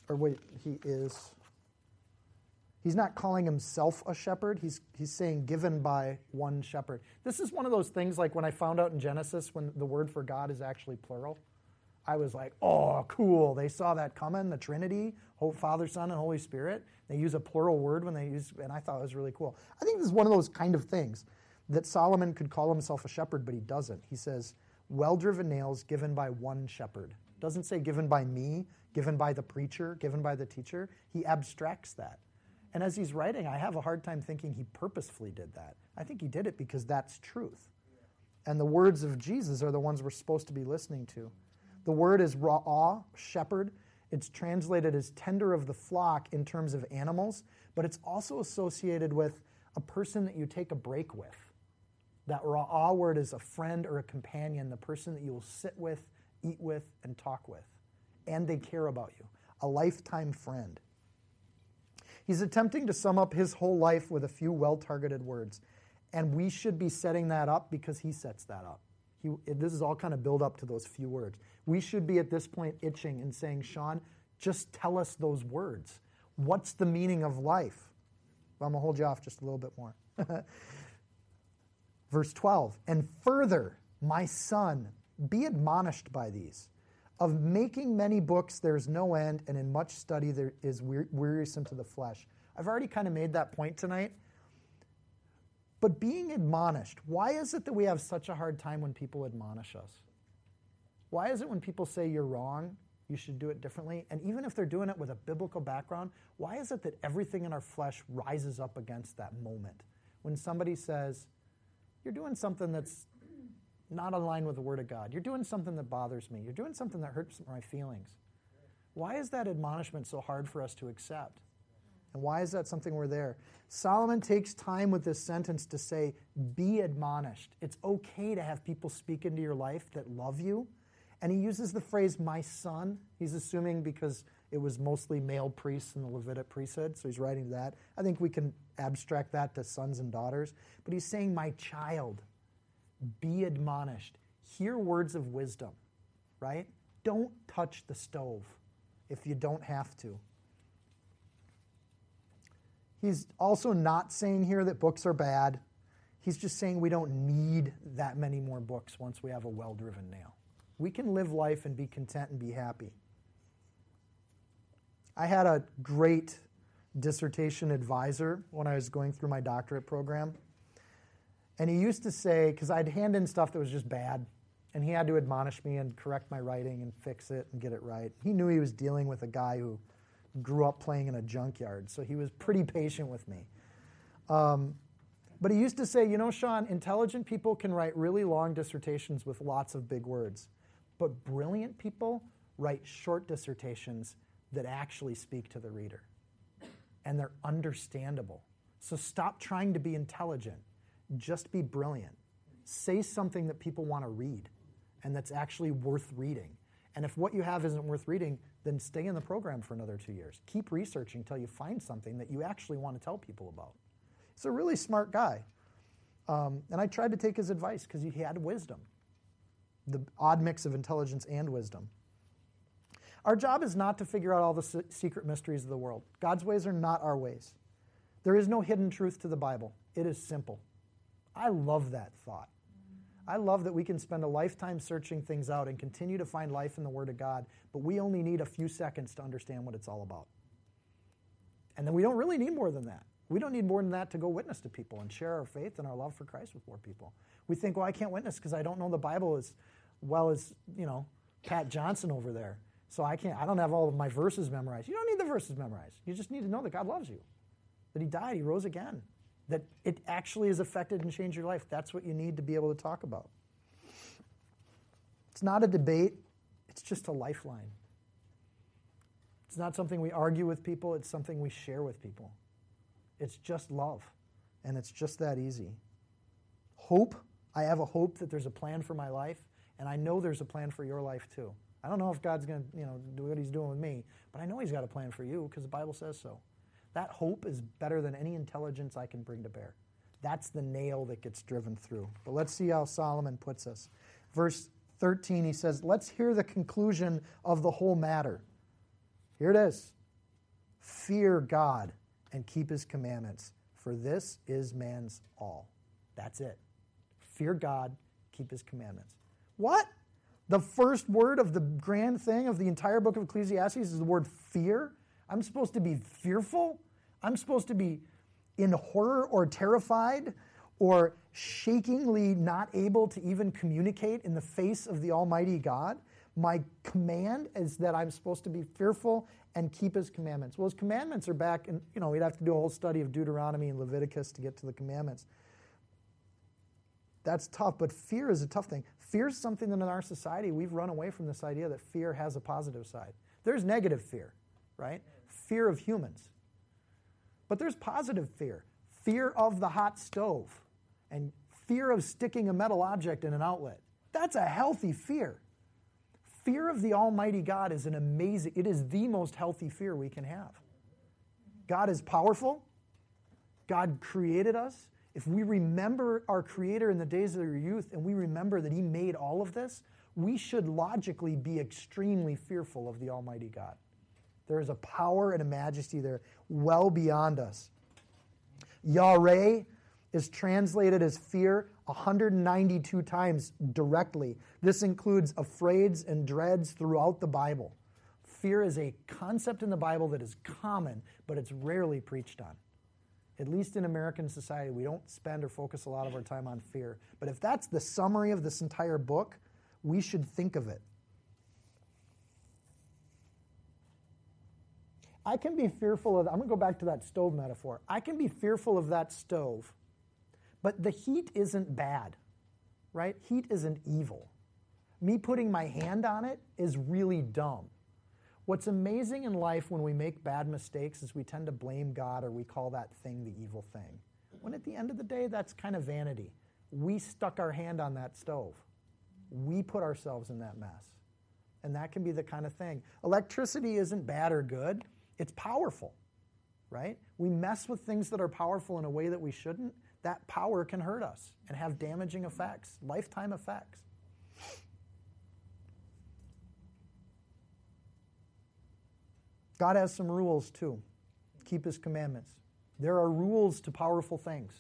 or wait, he is. He's not calling himself a shepherd. He's, he's saying given by one shepherd. This is one of those things like when I found out in Genesis when the word for God is actually plural. I was like, oh, cool. They saw that coming, the Trinity, Father, Son, and Holy Spirit. They use a plural word when they use, and I thought it was really cool. I think this is one of those kind of things that Solomon could call himself a shepherd, but he doesn't. He says, well driven nails given by one shepherd. Doesn't say given by me, given by the preacher, given by the teacher. He abstracts that. And as he's writing, I have a hard time thinking he purposefully did that. I think he did it because that's truth. And the words of Jesus are the ones we're supposed to be listening to. The word is ra'ah, shepherd. It's translated as tender of the flock in terms of animals, but it's also associated with a person that you take a break with. That ra'ah word is a friend or a companion, the person that you will sit with, eat with, and talk with. And they care about you. A lifetime friend. He's attempting to sum up his whole life with a few well targeted words. And we should be setting that up because he sets that up. He, this is all kind of build up to those few words. We should be at this point itching and saying, Seann, just tell us those words. What's the meaning of life? Well, I'm going to hold you off just a little bit more. Verse 12, and further, my son, be admonished by these. Of making many books, there's no end, and in much study, there is wearisome to the flesh. I've already kind of made that point tonight. But being admonished, why is it that we have such a hard time when people admonish us? Why is it when people say you're wrong, you should do it differently? And even if they're doing it with a biblical background, why is it that everything in our flesh rises up against that moment? When somebody says, you're doing something that's not aligned with the Word of God, you're doing something that bothers me, you're doing something that hurts my feelings. Why is that admonishment so hard for us to accept? And why is that something we're there? Solomon takes time with this sentence to say, be admonished. It's okay to have people speak into your life that love you. And he uses the phrase, my son. He's assuming because it was mostly male priests in the Levitic priesthood, so he's writing that. I think we can abstract that to sons and daughters. But he's saying, my child, be admonished. Hear words of wisdom, right? Don't touch the stove if you don't have to. He's also not saying here that books are bad. He's just saying we don't need that many more books once we have a well driven nail. We can live life and be content and be happy. I had a great dissertation advisor when I was going through my doctorate program. And he used to say, because I'd hand in stuff that was just bad, and he had to admonish me and correct my writing and fix it and get it right. He knew he was dealing with a guy who grew up playing in a junkyard, so he was pretty patient with me. Um, but he used to say, you know, Seann, intelligent people can write really long dissertations with lots of big words, but brilliant people write short dissertations that actually speak to the reader. And they're understandable. So stop trying to be intelligent. Just be brilliant. Say something that people want to read and that's actually worth reading. And if what you have isn't worth reading, then stay in the program for another two years. Keep researching until you find something that you actually want to tell people about. He's a really smart guy. Um, and I tried to take his advice because he had wisdom the odd mix of intelligence and wisdom. Our job is not to figure out all the secret mysteries of the world. God's ways are not our ways. There is no hidden truth to the Bible, it is simple. I love that thought. I love that we can spend a lifetime searching things out and continue to find life in the Word of God, but we only need a few seconds to understand what it's all about. And then we don't really need more than that. We don't need more than that to go witness to people and share our faith and our love for Christ with more people. We think, well, I can't witness because I don't know the Bible as well as, you know, Pat Johnson over there. So I can't, I don't have all of my verses memorized. You don't need the verses memorized. You just need to know that God loves you, that He died, He rose again, that it actually has affected and changed your life. That's what you need to be able to talk about. It's not a debate, it's just a lifeline. It's not something we argue with people, it's something we share with people. It's just love, and it's just that easy. Hope, I have a hope that there's a plan for my life, and I know there's a plan for your life too. I don't know if God's going to, you know, do what he's doing with me, but I know he's got a plan for you because the Bible says so. That hope is better than any intelligence I can bring to bear. That's the nail that gets driven through. But let's see how Solomon puts us. Verse 13, he says, Let's hear the conclusion of the whole matter. Here it is Fear God and keep his commandments, for this is man's all. That's it. Fear God, keep his commandments. What? The first word of the grand thing of the entire book of Ecclesiastes is the word fear. I'm supposed to be fearful. I'm supposed to be in horror or terrified or shakingly not able to even communicate in the face of the Almighty God. My command is that I'm supposed to be fearful and keep his commandments. Well, his commandments are back, and you know, we'd have to do a whole study of Deuteronomy and Leviticus to get to the commandments. That's tough, but fear is a tough thing. Fear is something that in our society we've run away from this idea that fear has a positive side. There's negative fear, right? Fear of humans. But there's positive fear fear of the hot stove and fear of sticking a metal object in an outlet. That's a healthy fear. Fear of the Almighty God is an amazing, it is the most healthy fear we can have. God is powerful. God created us. If we remember our Creator in the days of our youth and we remember that He made all of this, we should logically be extremely fearful of the Almighty God. There is a power and a majesty there well beyond us. Yahweh is translated as fear 192 times directly. This includes afraids and dreads throughout the Bible. Fear is a concept in the Bible that is common, but it's rarely preached on. At least in American society, we don't spend or focus a lot of our time on fear. But if that's the summary of this entire book, we should think of it. I can be fearful of, I'm going to go back to that stove metaphor. I can be fearful of that stove but the heat isn't bad, right? Heat isn't evil. Me putting my hand on it is really dumb. What's amazing in life when we make bad mistakes is we tend to blame God or we call that thing the evil thing. When at the end of the day, that's kind of vanity. We stuck our hand on that stove. We put ourselves in that mess. And that can be the kind of thing. Electricity isn't bad or good, it's powerful, right? We mess with things that are powerful in a way that we shouldn't, that power can hurt us and have damaging effects, lifetime effects. God has some rules too. Keep his commandments. There are rules to powerful things.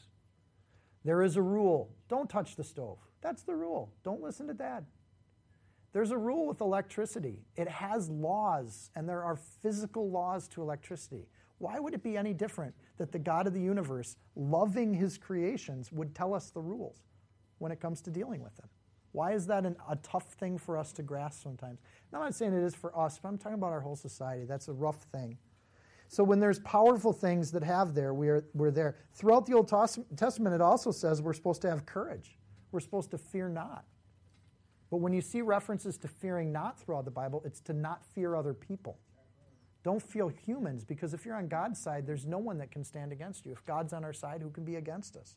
There is a rule don't touch the stove. That's the rule. Don't listen to dad. There's a rule with electricity. It has laws, and there are physical laws to electricity. Why would it be any different that the God of the universe, loving his creations, would tell us the rules when it comes to dealing with them? Why is that an, a tough thing for us to grasp sometimes? Now, I'm not saying it is for us, but I'm talking about our whole society. That's a rough thing. So when there's powerful things that have there, we're, we're there. Throughout the Old Testament, it also says we're supposed to have courage. We're supposed to fear not. But when you see references to fearing not throughout the Bible, it's to not fear other people. Don't feel humans because if you're on God's side, there's no one that can stand against you. If God's on our side, who can be against us?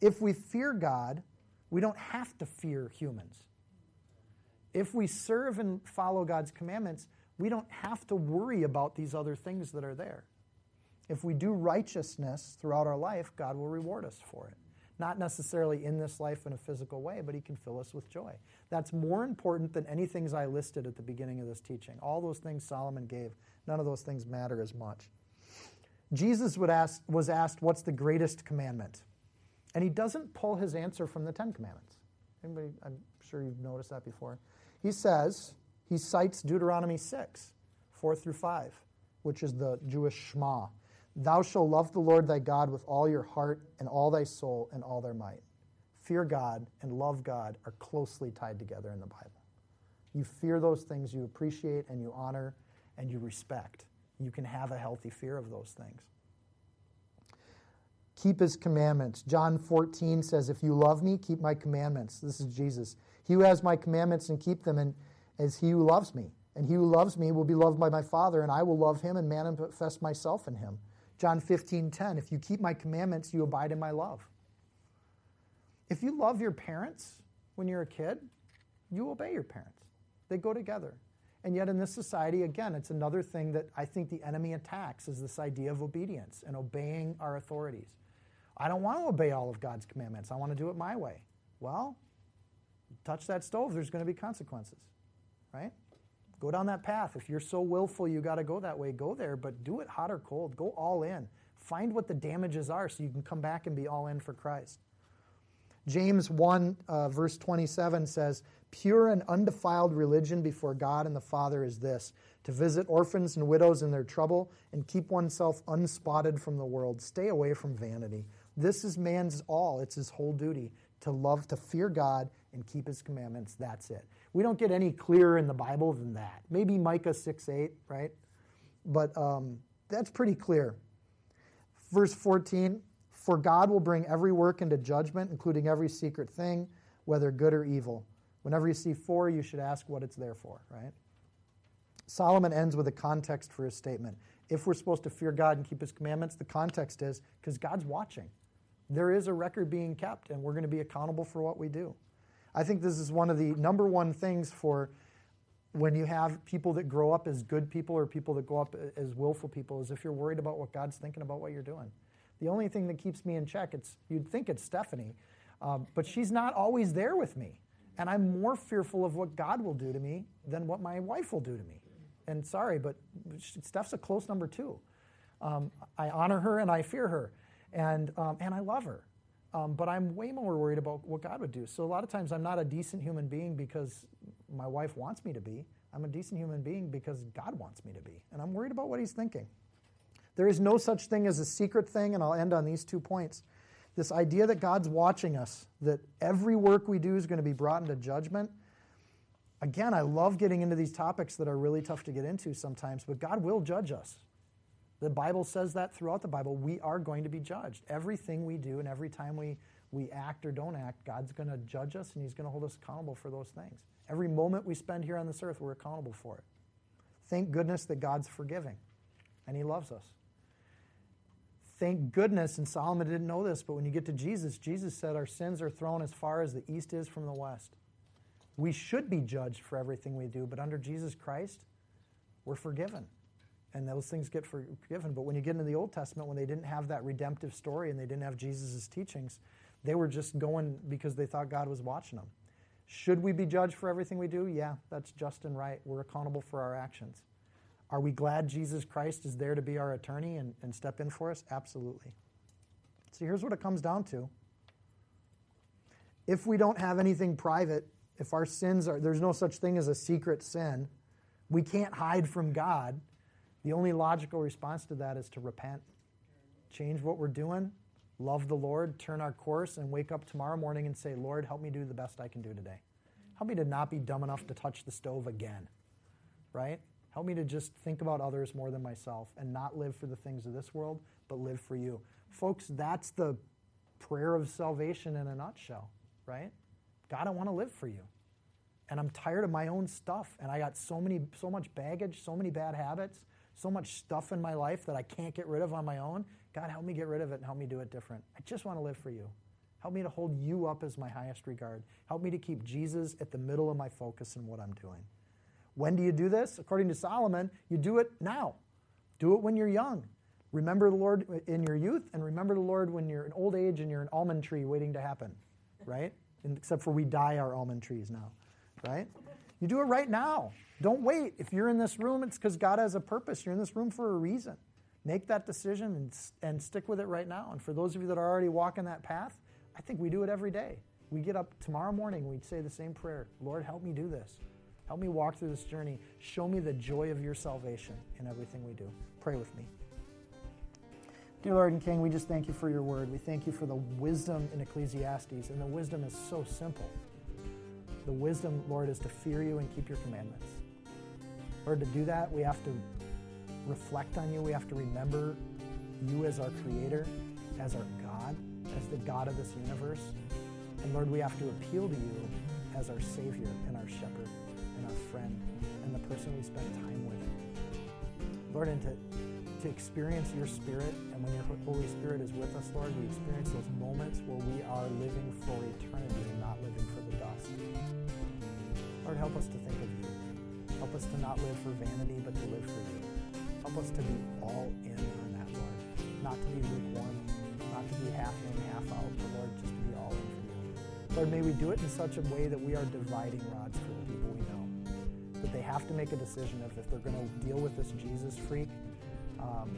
If we fear God, we don't have to fear humans. If we serve and follow God's commandments, we don't have to worry about these other things that are there. If we do righteousness throughout our life, God will reward us for it. Not necessarily in this life in a physical way, but He can fill us with joy. That's more important than any things I listed at the beginning of this teaching. All those things Solomon gave, none of those things matter as much. Jesus ask, was asked, What's the greatest commandment? And he doesn't pull his answer from the Ten Commandments. Anybody, I'm sure you've noticed that before. He says, he cites Deuteronomy 6, 4 through 5. which is the Jewish Shema. Thou shalt love the Lord thy God with all your heart and all thy soul and all their might. Fear God and love God are closely tied together in the Bible. You fear those things you appreciate and you honor and you respect. You can have a healthy fear of those things. Keep his commandments. John 14 says, If you love me, keep my commandments. This is Jesus. He who has my commandments and keep them and is he who loves me. And he who loves me will be loved by my Father, and I will love him and manifest myself in him. John 15, 10. If you keep my commandments, you abide in my love. If you love your parents when you're a kid, you obey your parents. They go together. And yet, in this society, again, it's another thing that I think the enemy attacks is this idea of obedience and obeying our authorities. I don't want to obey all of God's commandments. I want to do it my way. Well, touch that stove, there's going to be consequences, right? Go down that path. If you're so willful you got to go that way, go there, but do it hot or cold. Go all in. Find what the damages are so you can come back and be all in for Christ. James 1, uh, verse 27 says, Pure and undefiled religion before God and the Father is this to visit orphans and widows in their trouble and keep oneself unspotted from the world. Stay away from vanity. This is man's all, it's his whole duty to love, to fear God and keep his commandments. That's it. We don't get any clearer in the Bible than that. Maybe Micah 6 8, right? But um, that's pretty clear. Verse 14 For God will bring every work into judgment, including every secret thing, whether good or evil. Whenever you see for, you should ask what it's there for, right? Solomon ends with a context for his statement. If we're supposed to fear God and keep his commandments, the context is because God's watching. There is a record being kept, and we're going to be accountable for what we do. I think this is one of the number one things for when you have people that grow up as good people or people that grow up as willful people is if you're worried about what God's thinking about what you're doing. The only thing that keeps me in check, it's you'd think it's Stephanie, um, but she's not always there with me. And I'm more fearful of what God will do to me than what my wife will do to me. And sorry, but Steph's a close number two. Um, I honor her and I fear her, and, um, and I love her. Um, but I'm way more worried about what God would do. So a lot of times I'm not a decent human being because my wife wants me to be. I'm a decent human being because God wants me to be. And I'm worried about what He's thinking. There is no such thing as a secret thing, and I'll end on these two points. This idea that God's watching us, that every work we do is going to be brought into judgment. Again, I love getting into these topics that are really tough to get into sometimes, but God will judge us. The Bible says that throughout the Bible. We are going to be judged. Everything we do and every time we, we act or don't act, God's going to judge us and He's going to hold us accountable for those things. Every moment we spend here on this earth, we're accountable for it. Thank goodness that God's forgiving and He loves us. Thank goodness, and Solomon didn't know this, but when you get to Jesus, Jesus said our sins are thrown as far as the east is from the west. We should be judged for everything we do, but under Jesus Christ, we're forgiven and those things get forgiven. But when you get into the Old Testament, when they didn't have that redemptive story and they didn't have Jesus' teachings, they were just going because they thought God was watching them. Should we be judged for everything we do? Yeah, that's just and right. We're accountable for our actions. Are we glad Jesus Christ is there to be our attorney and, and step in for us? Absolutely. So here's what it comes down to. If we don't have anything private, if our sins are, there's no such thing as a secret sin, we can't hide from God the only logical response to that is to repent, change what we're doing, love the Lord, turn our course, and wake up tomorrow morning and say, Lord, help me do the best I can do today. Help me to not be dumb enough to touch the stove again, right? Help me to just think about others more than myself and not live for the things of this world, but live for you. Folks, that's the prayer of salvation in a nutshell, right? God, I want to live for you. And I'm tired of my own stuff. And I got so many, so much baggage, so many bad habits so much stuff in my life that I can't get rid of on my own. God, help me get rid of it and help me do it different. I just want to live for you. Help me to hold you up as my highest regard. Help me to keep Jesus at the middle of my focus in what I'm doing. When do you do this? According to Solomon, you do it now. Do it when you're young. Remember the Lord in your youth, and remember the Lord when you're in old age and you're an almond tree waiting to happen, right? Except for we die our almond trees now, right? You do it right now. Don't wait. If you're in this room, it's because God has a purpose. You're in this room for a reason. Make that decision and, and stick with it right now. And for those of you that are already walking that path, I think we do it every day. We get up tomorrow morning, we say the same prayer Lord, help me do this. Help me walk through this journey. Show me the joy of your salvation in everything we do. Pray with me. Dear Lord and King, we just thank you for your word. We thank you for the wisdom in Ecclesiastes, and the wisdom is so simple. The wisdom, Lord, is to fear you and keep your commandments. Lord, to do that, we have to reflect on you. We have to remember you as our creator, as our God, as the God of this universe. And Lord, we have to appeal to you as our Savior and our shepherd and our friend and the person we spend time with. Lord, and to, to experience your Spirit, and when your Holy Spirit is with us, Lord, we experience those moments where we are living for eternity and not living for the dust. Lord, help us to think of you. Help us to not live for vanity, but to live for you. Help us to be all in on that, Lord. Not to be lukewarm, not to be half in, half out, but Lord, just to be all in for you. Lord, may we do it in such a way that we are dividing rods for the people we know. That they have to make a decision of if they're going to deal with this Jesus freak um,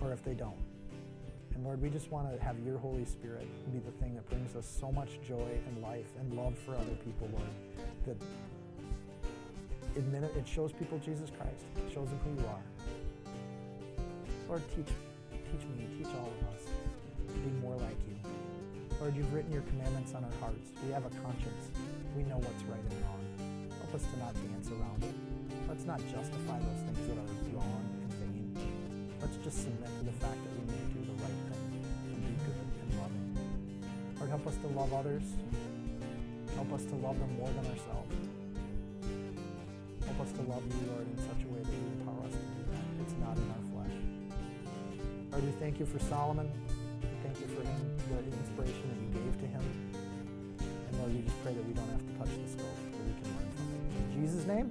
or if they don't. And Lord, we just want to have your Holy Spirit be the thing that brings us so much joy and life and love for other people, Lord, that it, it shows people Jesus Christ. It shows them who you are. Lord, teach, teach me, teach all of us to be more like you. Lord, you've written your commandments on our hearts. We have a conscience. We know what's right and wrong. Help us to not dance around it. Let's not justify those things that are wrong and vain. Let's just submit to the fact that we need to do the right thing and be good and loving. Lord, help us to love others. Help us to love them more than ourselves. Us to love you, Lord, in such a way that you empower us to do that. It's not in our flesh. Lord, we thank you for Solomon. We thank you for him, the inspiration that you gave to him. And Lord, we just pray that we don't have to touch the stove, that we can learn from it. In Jesus' name,